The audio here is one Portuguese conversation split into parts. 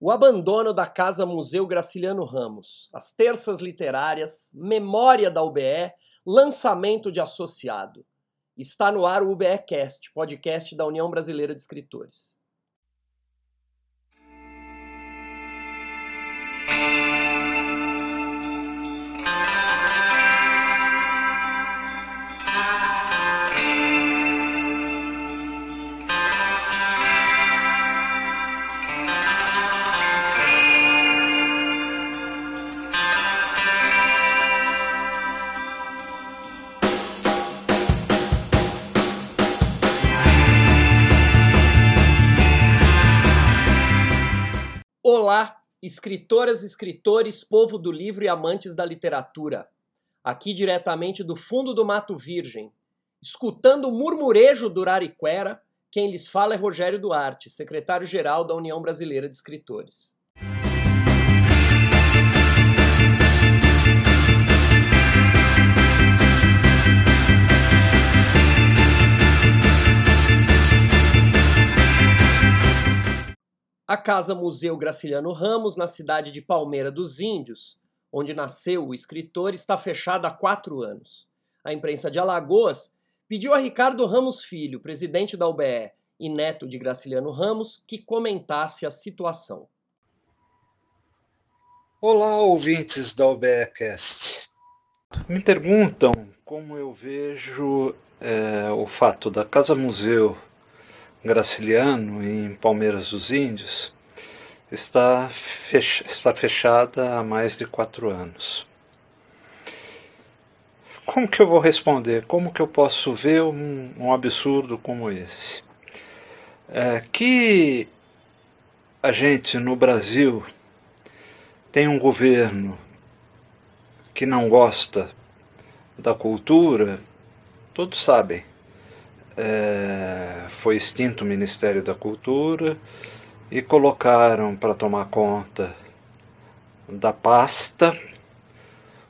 O abandono da Casa Museu Graciliano Ramos, as terças literárias, memória da UBE, lançamento de associado. Está no ar o UBEcast, podcast da União Brasileira de Escritores. Olá, escritoras, escritores, povo do livro e amantes da literatura. Aqui diretamente do fundo do Mato Virgem, escutando o murmurejo do Rariquera, quem lhes fala é Rogério Duarte, secretário-geral da União Brasileira de Escritores. A Casa Museu Graciliano Ramos, na cidade de Palmeira dos Índios, onde nasceu o escritor, está fechada há quatro anos. A imprensa de Alagoas pediu a Ricardo Ramos Filho, presidente da UBE e neto de Graciliano Ramos, que comentasse a situação. Olá, ouvintes da UBEcast. Me perguntam como eu vejo é, o fato da Casa Museu Graciliano, em Palmeiras dos Índios, está, está fechada há mais de quatro anos. Como que eu vou responder? Como que eu posso ver um, um absurdo como esse? É, que a gente no Brasil tem um governo que não gosta da cultura, todos sabem é, foi extinto o Ministério da Cultura e colocaram para tomar conta da pasta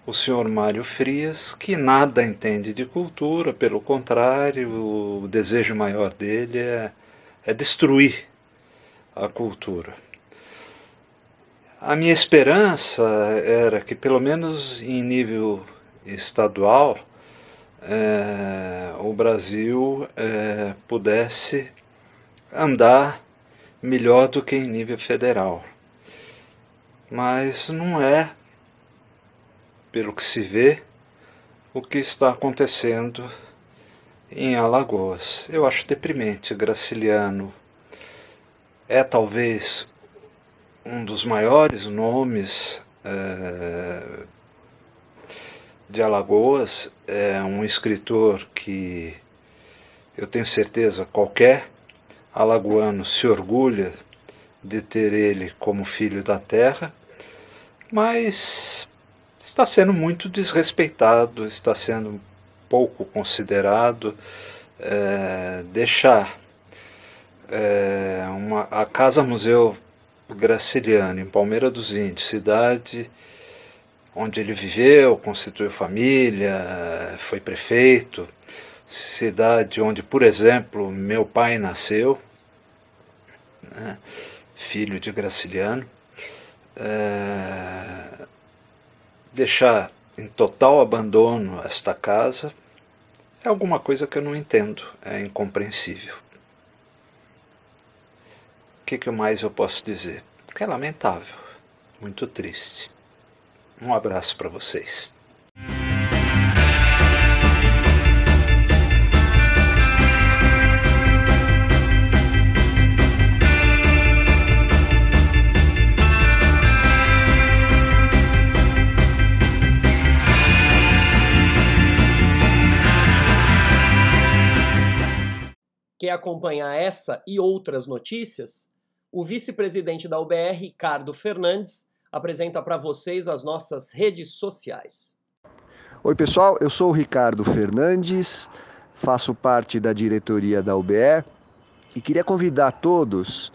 o senhor Mário Frias, que nada entende de cultura, pelo contrário, o desejo maior dele é, é destruir a cultura. A minha esperança era que, pelo menos em nível estadual, é, o Brasil é, pudesse andar melhor do que em nível federal. Mas não é, pelo que se vê, o que está acontecendo em Alagoas. Eu acho deprimente. Graciliano é talvez um dos maiores nomes é, de Alagoas, é um escritor que eu tenho certeza qualquer alagoano se orgulha de ter ele como filho da terra, mas está sendo muito desrespeitado, está sendo pouco considerado. É, deixar é, uma, a Casa Museu Graciliano, em Palmeira dos Índios, cidade onde ele viveu, constituiu família, foi prefeito, cidade onde, por exemplo, meu pai nasceu, né, filho de Graciliano, é, deixar em total abandono esta casa é alguma coisa que eu não entendo, é incompreensível. O que, que mais eu posso dizer? Que é lamentável, muito triste. Um abraço para vocês. Quer acompanhar essa e outras notícias? O vice-presidente da UBR, Ricardo Fernandes, apresenta para vocês as nossas redes sociais. Oi, pessoal, eu sou o Ricardo Fernandes, faço parte da diretoria da UBE e queria convidar todos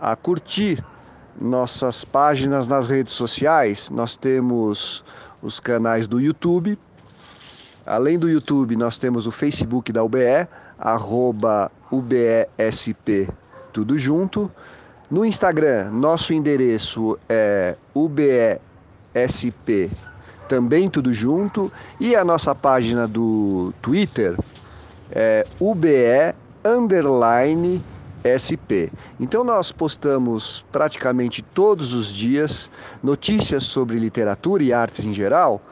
a curtir nossas páginas nas redes sociais. Nós temos os canais do YouTube. Além do YouTube, nós temos o Facebook da UBE, arroba UBESP, tudo junto. No Instagram, nosso endereço é UBESP, também tudo junto, e a nossa página do Twitter é UBE underline SP. Então nós postamos praticamente todos os dias notícias sobre literatura e artes em geral,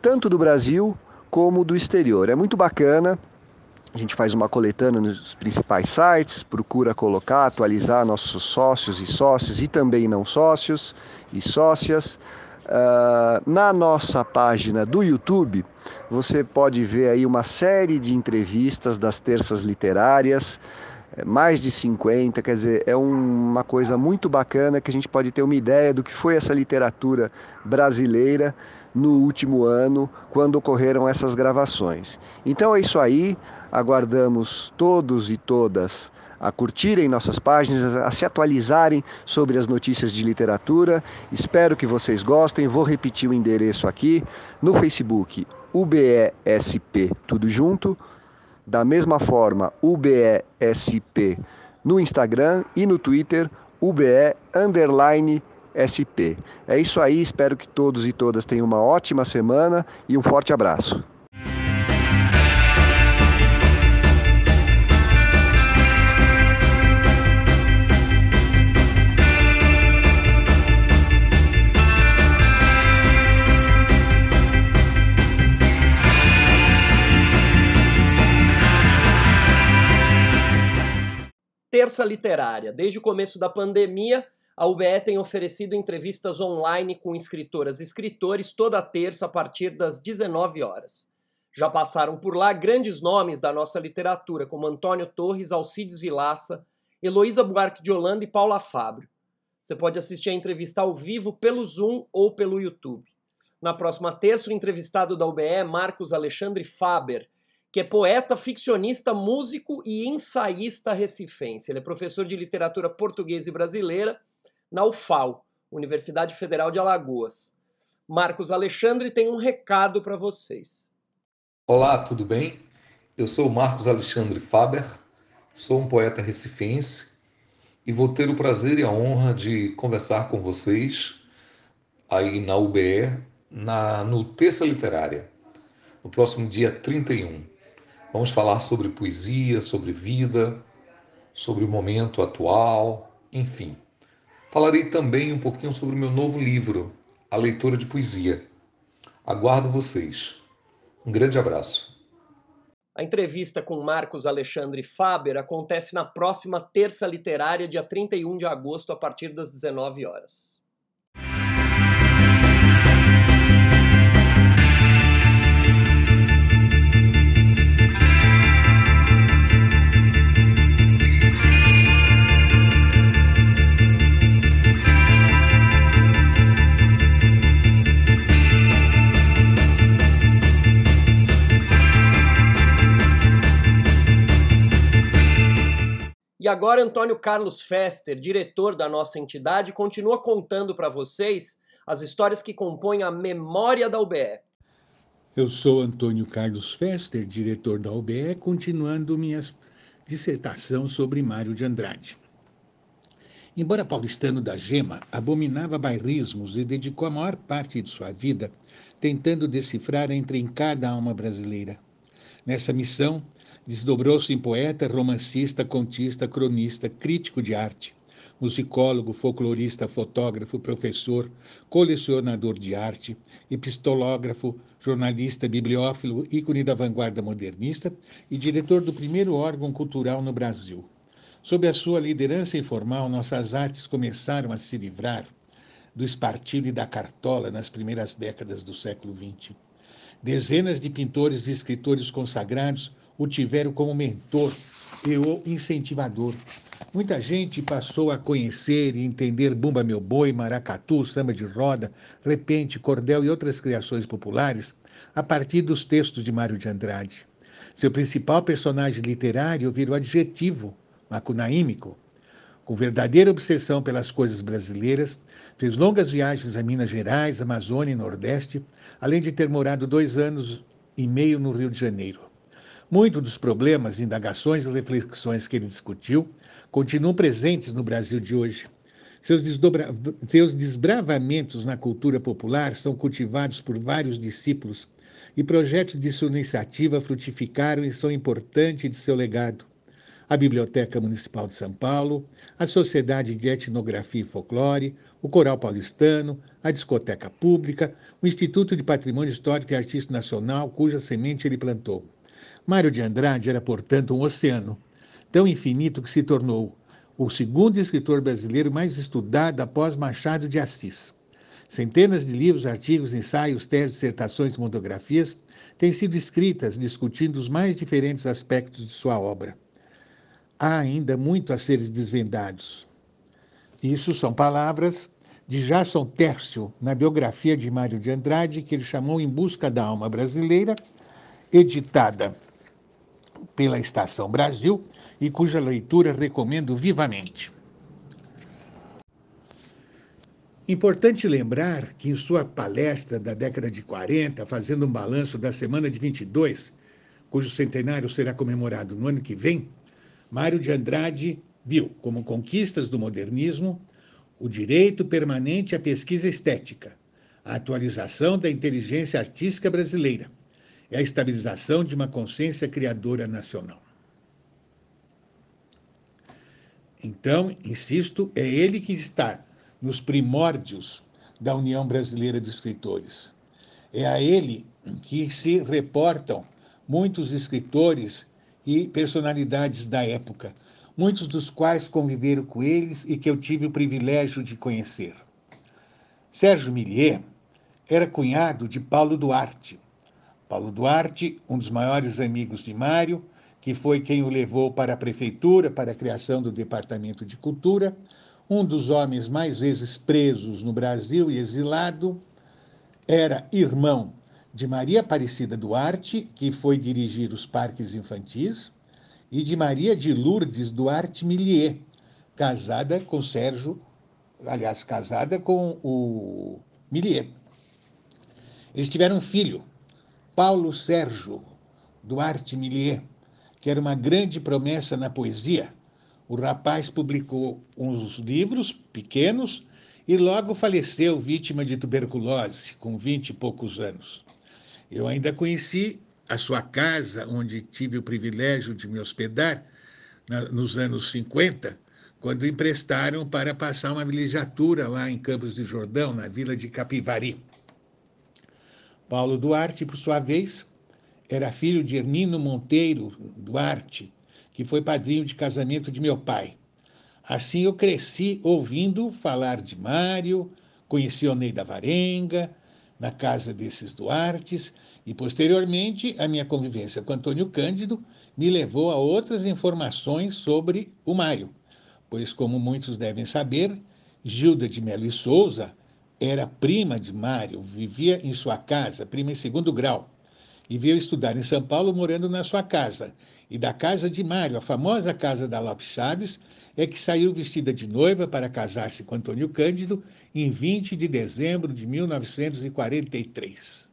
tanto do Brasil como do exterior. É muito bacana. A gente faz uma coletânea nos principais sites, procura colocar, atualizar nossos sócios e sócios e também não sócios e sócias. Uh, na nossa página do YouTube, você pode ver aí uma série de entrevistas das terças literárias, mais de 50, quer dizer, é uma coisa muito bacana que a gente pode ter uma ideia do que foi essa literatura brasileira no último ano, quando ocorreram essas gravações. Então é isso aí, aguardamos todos e todas a curtirem nossas páginas, a se atualizarem sobre as notícias de literatura. Espero que vocês gostem. Vou repetir o endereço aqui no Facebook, UBESP, tudo junto. Da mesma forma, UBESP no Instagram e no Twitter, UBE underline SP. É isso aí, espero que todos e todas tenham uma ótima semana e um forte abraço. Terça Literária. Desde o começo da pandemia, a UBE tem oferecido entrevistas online com escritoras e escritores toda terça a partir das 19 horas. Já passaram por lá grandes nomes da nossa literatura, como Antônio Torres, Alcides Vilaça, Heloísa Buarque de Holanda e Paula Fábio. Você pode assistir a entrevista ao vivo pelo Zoom ou pelo YouTube. Na próxima terça, o entrevistado da UBE é Marcos Alexandre Faber, que é poeta, ficcionista, músico e ensaísta recifense. Ele é professor de literatura portuguesa e brasileira na UFAL, Universidade Federal de Alagoas. Marcos Alexandre tem um recado para vocês. Olá, tudo bem? Eu sou Marcos Alexandre Faber, sou um poeta recifense e vou ter o prazer e a honra de conversar com vocês aí na UBE, na, no Terça Literária, no próximo dia 31. Vamos falar sobre poesia, sobre vida, sobre o momento atual, enfim. Falarei também um pouquinho sobre o meu novo livro, A Leitura de Poesia. Aguardo vocês. Um grande abraço. A entrevista com Marcos Alexandre Faber acontece na próxima terça literária, dia 31 de agosto, a partir das 19 horas. Agora Antônio Carlos Fester, diretor da nossa entidade, continua contando para vocês as histórias que compõem a memória da UBE. Eu sou Antônio Carlos Fester, diretor da UBE, continuando minha dissertação sobre Mário de Andrade. Embora paulistano da gema, abominava bairrismos e dedicou a maior parte de sua vida tentando decifrar a intrincada alma brasileira. Nessa missão, Desdobrou-se em poeta, romancista, contista, cronista, crítico de arte, musicólogo, folclorista, fotógrafo, professor, colecionador de arte, epistológrafo, jornalista, bibliófilo, ícone da vanguarda modernista e diretor do primeiro órgão cultural no Brasil. Sob a sua liderança informal, nossas artes começaram a se livrar do espartilho e da cartola nas primeiras décadas do século XX. Dezenas de pintores e escritores consagrados o tiveram como mentor e o incentivador. Muita gente passou a conhecer e entender Bumba Meu Boi, Maracatu, Samba de Roda, Repente, Cordel e outras criações populares a partir dos textos de Mário de Andrade. Seu principal personagem literário virou adjetivo macunaímico. Com verdadeira obsessão pelas coisas brasileiras, fez longas viagens a Minas Gerais, Amazônia e Nordeste, além de ter morado dois anos e meio no Rio de Janeiro. Muitos dos problemas, indagações e reflexões que ele discutiu continuam presentes no Brasil de hoje. Seus, desdobra... Seus desbravamentos na cultura popular são cultivados por vários discípulos e projetos de sua iniciativa frutificaram e são importantes de seu legado. A Biblioteca Municipal de São Paulo, a Sociedade de Etnografia e Folclore, o Coral Paulistano, a Discoteca Pública, o Instituto de Patrimônio Histórico e Artístico Nacional, cuja semente ele plantou. Mário de Andrade era, portanto, um oceano, tão infinito que se tornou o segundo escritor brasileiro mais estudado após Machado de Assis. Centenas de livros, artigos, ensaios, teses, dissertações e monografias têm sido escritas discutindo os mais diferentes aspectos de sua obra. Há ainda muito a ser desvendados. Isso são palavras de Jason Tércio na biografia de Mário de Andrade, que ele chamou Em Busca da Alma Brasileira, editada pela Estação Brasil e cuja leitura recomendo vivamente. Importante lembrar que em sua palestra da década de 40, fazendo um balanço da semana de 22, cujo centenário será comemorado no ano que vem, Mário de Andrade viu como conquistas do modernismo o direito permanente à pesquisa estética, a atualização da inteligência artística brasileira, é a estabilização de uma consciência criadora nacional. Então, insisto, é ele que está nos primórdios da União Brasileira de Escritores. É a ele que se reportam muitos escritores e personalidades da época, muitos dos quais conviveram com eles e que eu tive o privilégio de conhecer. Sérgio Millier era cunhado de Paulo Duarte, Paulo Duarte, um dos maiores amigos de Mário, que foi quem o levou para a prefeitura para a criação do Departamento de Cultura, um dos homens mais vezes presos no Brasil e exilado, era irmão de Maria Aparecida Duarte, que foi dirigir os parques infantis, e de Maria de Lourdes Duarte Millier, casada com Sérgio, aliás, casada com o Millier. Eles tiveram um filho, Paulo Sérgio Duarte Millier, que era uma grande promessa na poesia. O rapaz publicou uns livros pequenos e logo faleceu vítima de tuberculose, com vinte e poucos anos. Eu ainda conheci a sua casa, onde tive o privilégio de me hospedar na, nos anos 50, quando emprestaram para passar uma vilegiatura lá em Campos de Jordão, na vila de Capivari. Paulo Duarte, por sua vez, era filho de Hermino Monteiro Duarte, que foi padrinho de casamento de meu pai. Assim eu cresci ouvindo falar de Mário, conheci Oneida Varenga, na casa desses Duartes, e posteriormente a minha convivência com Antônio Cândido me levou a outras informações sobre o Mário, pois, como muitos devem saber, Gilda de Melo e Souza era prima de Mário, vivia em sua casa, prima em segundo grau, e veio estudar em São Paulo morando na sua casa. E da casa de Mário, a famosa casa da Lopes Chaves, é que saiu vestida de noiva para casar-se com Antônio Cândido em 20 de dezembro de 1943.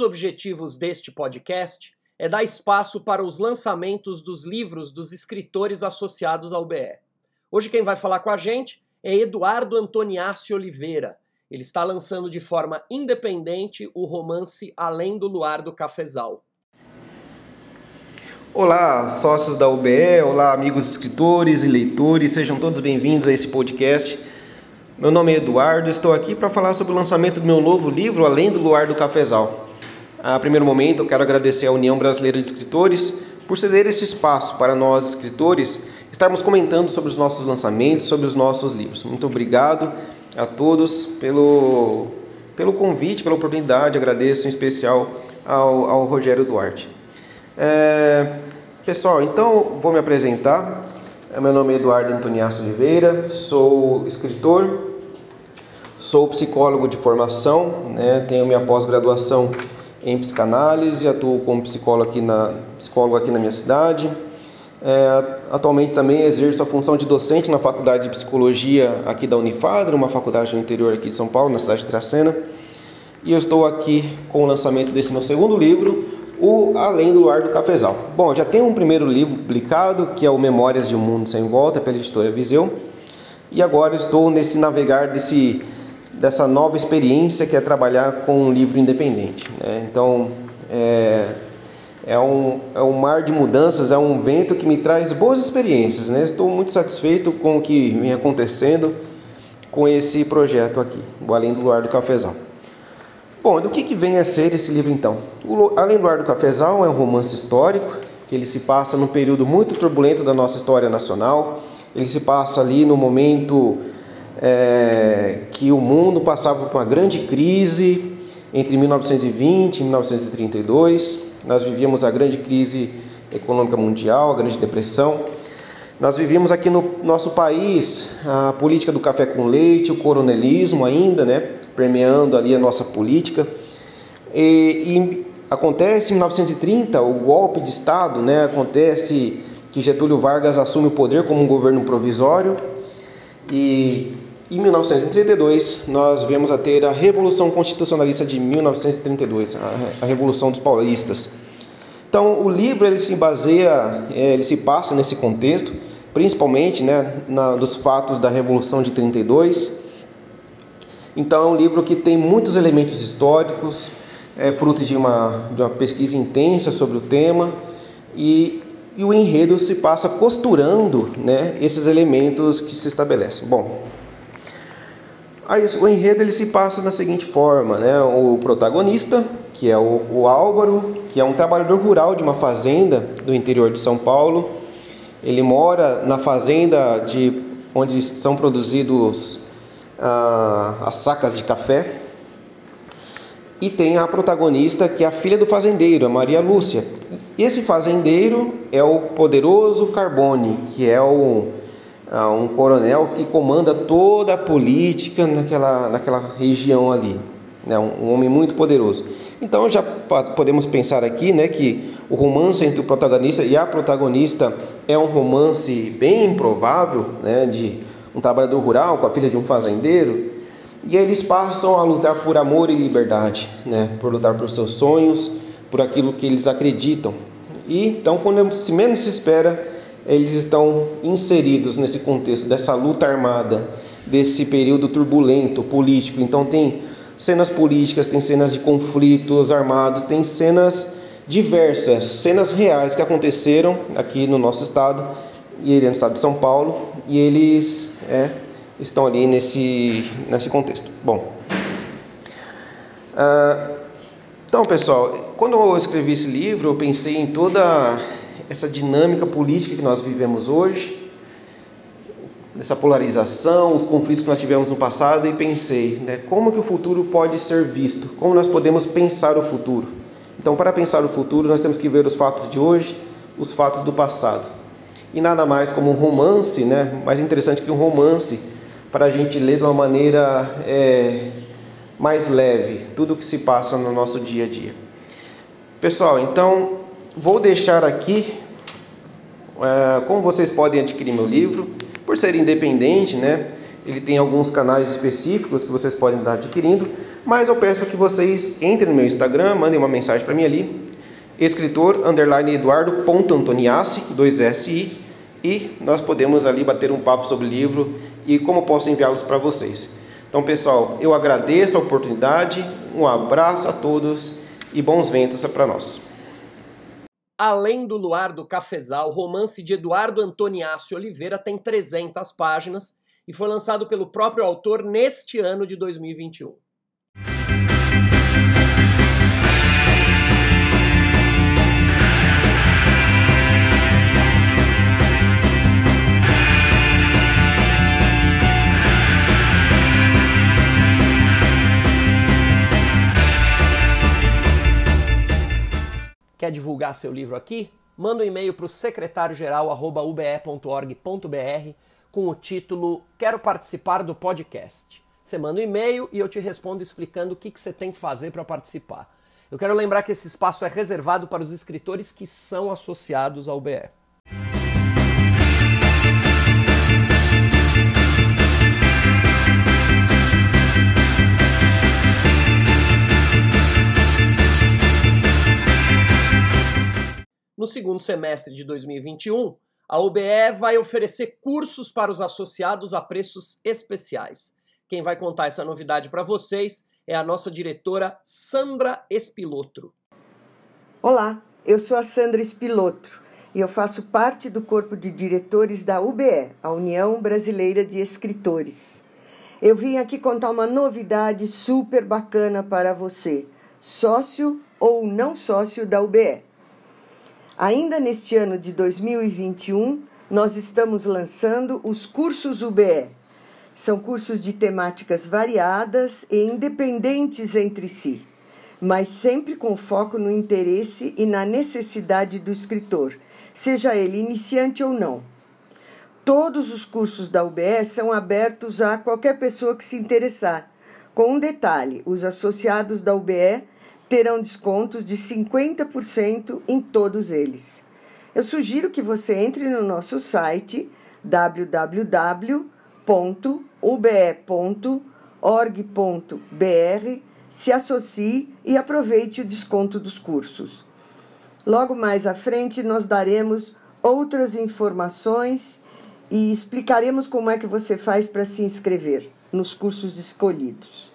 Dos objetivos deste podcast é dar espaço para os lançamentos dos livros dos escritores associados ao BE. Hoje quem vai falar com a gente é Eduardo Antoniácio Oliveira. Ele está lançando de forma independente o romance Além do Luar do Cafezal. Olá, sócios da UBE, olá, amigos escritores e leitores, sejam todos bem-vindos a esse podcast. Meu nome é Eduardo, estou aqui para falar sobre o lançamento do meu novo livro Além do Luar do Cafezal. A primeiro momento, eu quero agradecer à União Brasileira de Escritores por ceder esse espaço para nós, escritores, estarmos comentando sobre os nossos lançamentos, sobre os nossos livros. Muito obrigado a todos pelo, pelo convite, pela oportunidade. Agradeço em especial ao, ao Rogério Duarte. É, pessoal, então vou me apresentar. Meu nome é Eduardo Antoniaço Oliveira, sou escritor, sou psicólogo de formação, né, tenho minha pós-graduação em psicanálise, atuo como psicólogo aqui na, psicólogo aqui na minha cidade. É, atualmente também exerço a função de docente na Faculdade de Psicologia aqui da Unifadra, uma faculdade no interior aqui de São Paulo, na cidade de Tracena. E eu estou aqui com o lançamento desse meu segundo livro, o Além do Luar do Cafezal. Bom, já tem um primeiro livro publicado, que é o Memórias de um Mundo Sem Volta, pela editora Viseu. E agora estou nesse navegar desse, dessa nova experiência que é trabalhar com um livro independente. Né? Então, é, é um, é um mar de mudanças, é um vento que me traz boas experiências. Né? Estou muito satisfeito com o que vem acontecendo com esse projeto aqui, o Além do Luar do Cafezal. Bom, do que, que vem a ser esse livro então? O Além do Luar do Cafezal é um romance histórico que ele se passa num período muito turbulento da nossa história nacional. Ele se passa ali no momento é, que o mundo passava por uma grande crise entre 1920 e 1932. Nós vivíamos a grande crise econômica mundial, a grande depressão. Nós vivíamos aqui no nosso país a política do café com leite, o coronelismo ainda, né, permeando ali a nossa política. E, e acontece em 1930 o golpe de Estado, né, acontece que Getúlio Vargas assume o poder como um governo provisório e em 1932, nós viemos a ter a Revolução Constitucionalista de 1932, a, Revolução dos Paulistas. Então, o livro ele se baseia, é, ele se passa nesse contexto, principalmente né, na, dos fatos da Revolução de 32. Então, é um livro que tem muitos elementos históricos, é fruto de uma, de uma pesquisa intensa sobre o tema e, e o enredo se passa costurando né, esses elementos que se estabelecem. Bom, Aí, o enredo ele se passa da seguinte forma, né? O protagonista, que é o, o Álvaro, que é um trabalhador rural de uma fazenda do interior de São Paulo, ele mora na fazenda de onde são produzidos ah, as sacas de café. E tem a protagonista que é a filha do fazendeiro, a Maria Lúcia. Esse fazendeiro é o poderoso Carbone, que é o um coronel que comanda toda a política naquela, naquela região ali, né? um, um homem muito poderoso. Então já podemos pensar aqui né, que o romance entre o protagonista e a protagonista é um romance bem improvável, né, de um trabalhador rural com a filha de um fazendeiro, e eles passam a lutar por amor e liberdade, né, por lutar por seus sonhos, por aquilo que eles acreditam. E então, quando se menos se espera, eles estão inseridos nesse contexto dessa luta armada, desse período turbulento político. Então tem cenas políticas, tem cenas de conflitos armados, tem cenas diversas, cenas reais que aconteceram aqui no nosso estado e ele é no estado de São Paulo e eles é, estão ali nesse nesse contexto. Bom, ah, então pessoal, quando eu escrevi esse livro, eu pensei em toda essa dinâmica política que nós vivemos hoje, essa polarização, os conflitos que nós tivemos no passado e pensei, né, como que o futuro pode ser visto? Como nós podemos pensar o futuro? Então, para pensar o futuro, nós temos que ver os fatos de hoje, os fatos do passado. E nada mais como um romance, né, mais interessante que um romance, para a gente ler de uma maneira é, mais leve tudo o que se passa no nosso dia a dia. Pessoal, então vou deixar aqui uh, como vocês podem adquirir meu livro. Por ser independente, né? Ele tem alguns canais específicos que vocês podem estar adquirindo, mas eu peço que vocês entrem no meu Instagram, mandem uma mensagem para mim ali, escritor underline eduardo ponto antoniassi, 2SI, e nós podemos ali bater um papo sobre o livro e como posso enviá-los para vocês. Então, pessoal, eu agradeço a oportunidade, um abraço a todos e bons ventos para nós. Além do Luar do Cafezal, romance de Eduardo Antoniácio Oliveira tem 300 páginas e foi lançado pelo próprio autor neste ano de 2021. Quer divulgar seu livro aqui? Manda um e-mail para o secretário-geral.ube.org.br com o título Quero participar do podcast. Você manda um e-mail e eu te respondo explicando o que, que você tem que fazer para participar. Eu quero lembrar que esse espaço é reservado para os escritores que são associados ao BE. Segundo semestre de 2021, a UBE vai oferecer cursos para os associados a preços especiais. Quem vai contar essa novidade para vocês é a nossa diretora Sandra Espilotro. Olá, eu sou a Sandra Espilotro e eu faço parte do corpo de diretores da UBE, a União Brasileira de Escritores. Eu vim aqui contar uma novidade super bacana para você, sócio ou não sócio da UBE. Ainda neste ano de 2021, nós estamos lançando os cursos UBE. São cursos de temáticas variadas e independentes entre si, mas sempre com foco no interesse e na necessidade do escritor seja ele iniciante ou não. Todos os cursos da UBS são abertos a qualquer pessoa que se interessar. Com um detalhe: os associados da UBE terão descontos de 50% em todos eles. Eu sugiro que você entre no nosso site www.ube.org.br, se associe e aproveite o desconto dos cursos. Logo mais à frente, nós daremos outras informações e explicaremos como é que você faz para se inscrever nos cursos escolhidos.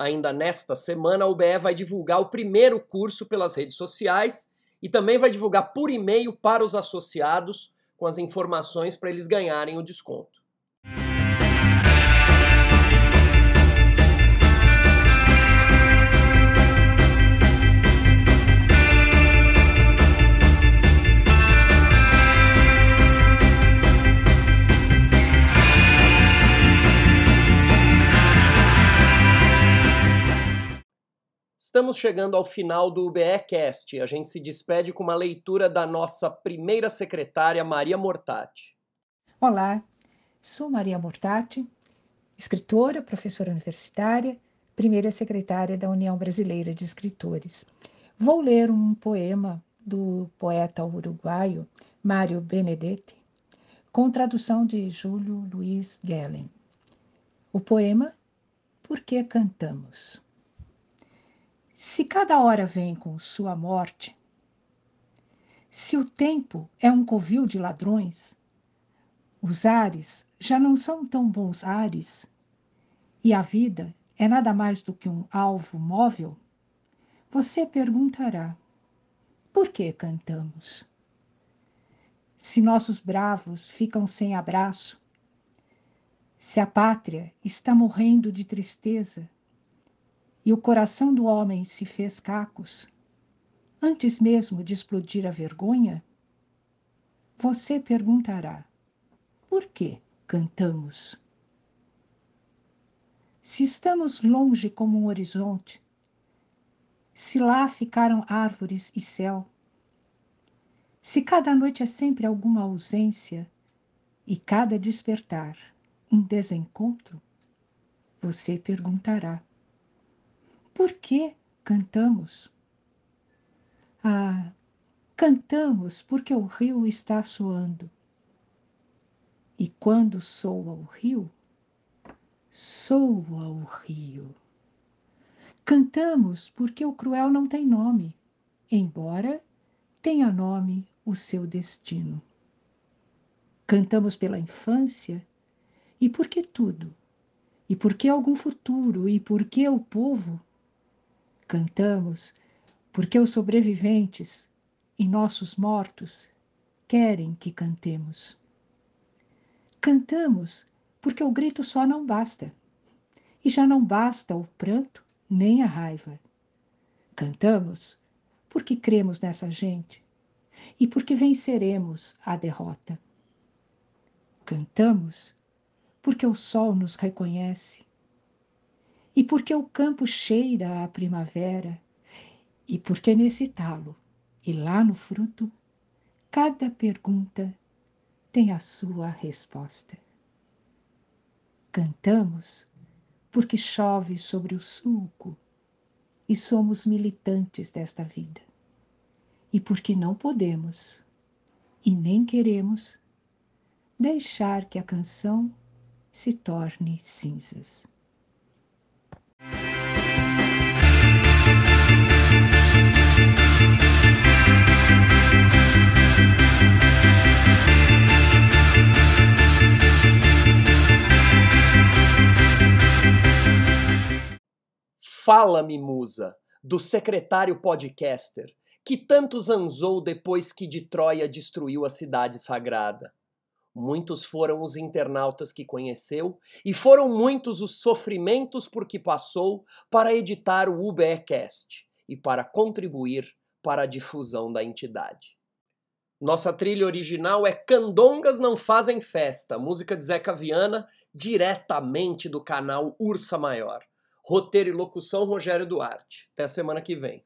Ainda nesta semana, a UBE vai divulgar o primeiro curso pelas redes sociais e também vai divulgar por e-mail para os associados com as informações para eles ganharem o desconto. Estamos chegando ao final do UBEcast. A gente se despede com uma leitura da nossa primeira secretária, Maria Mortati. Olá, sou Maria Mortati, escritora, professora universitária, primeira secretária da União Brasileira de Escritores. Vou ler um poema do poeta uruguaio Mário Benedetti, com tradução de Júlio Luiz Gellen. O poema Por que Cantamos? Se cada hora vem com sua morte, se o tempo é um covil de ladrões, os ares já não são tão bons ares, e a vida é nada mais do que um alvo móvel, você perguntará: por que cantamos? Se nossos bravos ficam sem abraço, se a pátria está morrendo de tristeza, e o coração do homem se fez cacos, antes mesmo de explodir a vergonha? Você perguntará: por que cantamos? Se estamos longe como um horizonte, se lá ficaram árvores e céu, se cada noite é sempre alguma ausência e cada despertar um desencontro, você perguntará: por que cantamos? Ah, cantamos porque o rio está soando. E quando soa o rio, soa o rio. Cantamos porque o cruel não tem nome, embora tenha nome o seu destino. Cantamos pela infância e porque tudo, e porque algum futuro, e porque o povo Cantamos porque os sobreviventes e nossos mortos querem que cantemos. Cantamos porque o grito só não basta, e já não basta o pranto nem a raiva. Cantamos porque cremos nessa gente e porque venceremos a derrota. Cantamos porque o sol nos reconhece e porque o campo cheira a primavera, e porque nesse talo e lá no fruto, cada pergunta tem a sua resposta. Cantamos porque chove sobre o sulco e somos militantes desta vida, e porque não podemos e nem queremos deixar que a canção se torne cinzas. Fala-me, musa, do secretário podcaster, que tanto zanzou depois que de Troia destruiu a cidade sagrada. Muitos foram os internautas que conheceu, e foram muitos os sofrimentos por que passou para editar o UBEcast e para contribuir para a difusão da entidade. Nossa trilha original é Candongas Não Fazem Festa, música de Zeca Viana, diretamente do canal Ursa Maior. Roteiro e locução Rogério Duarte. Até semana que vem.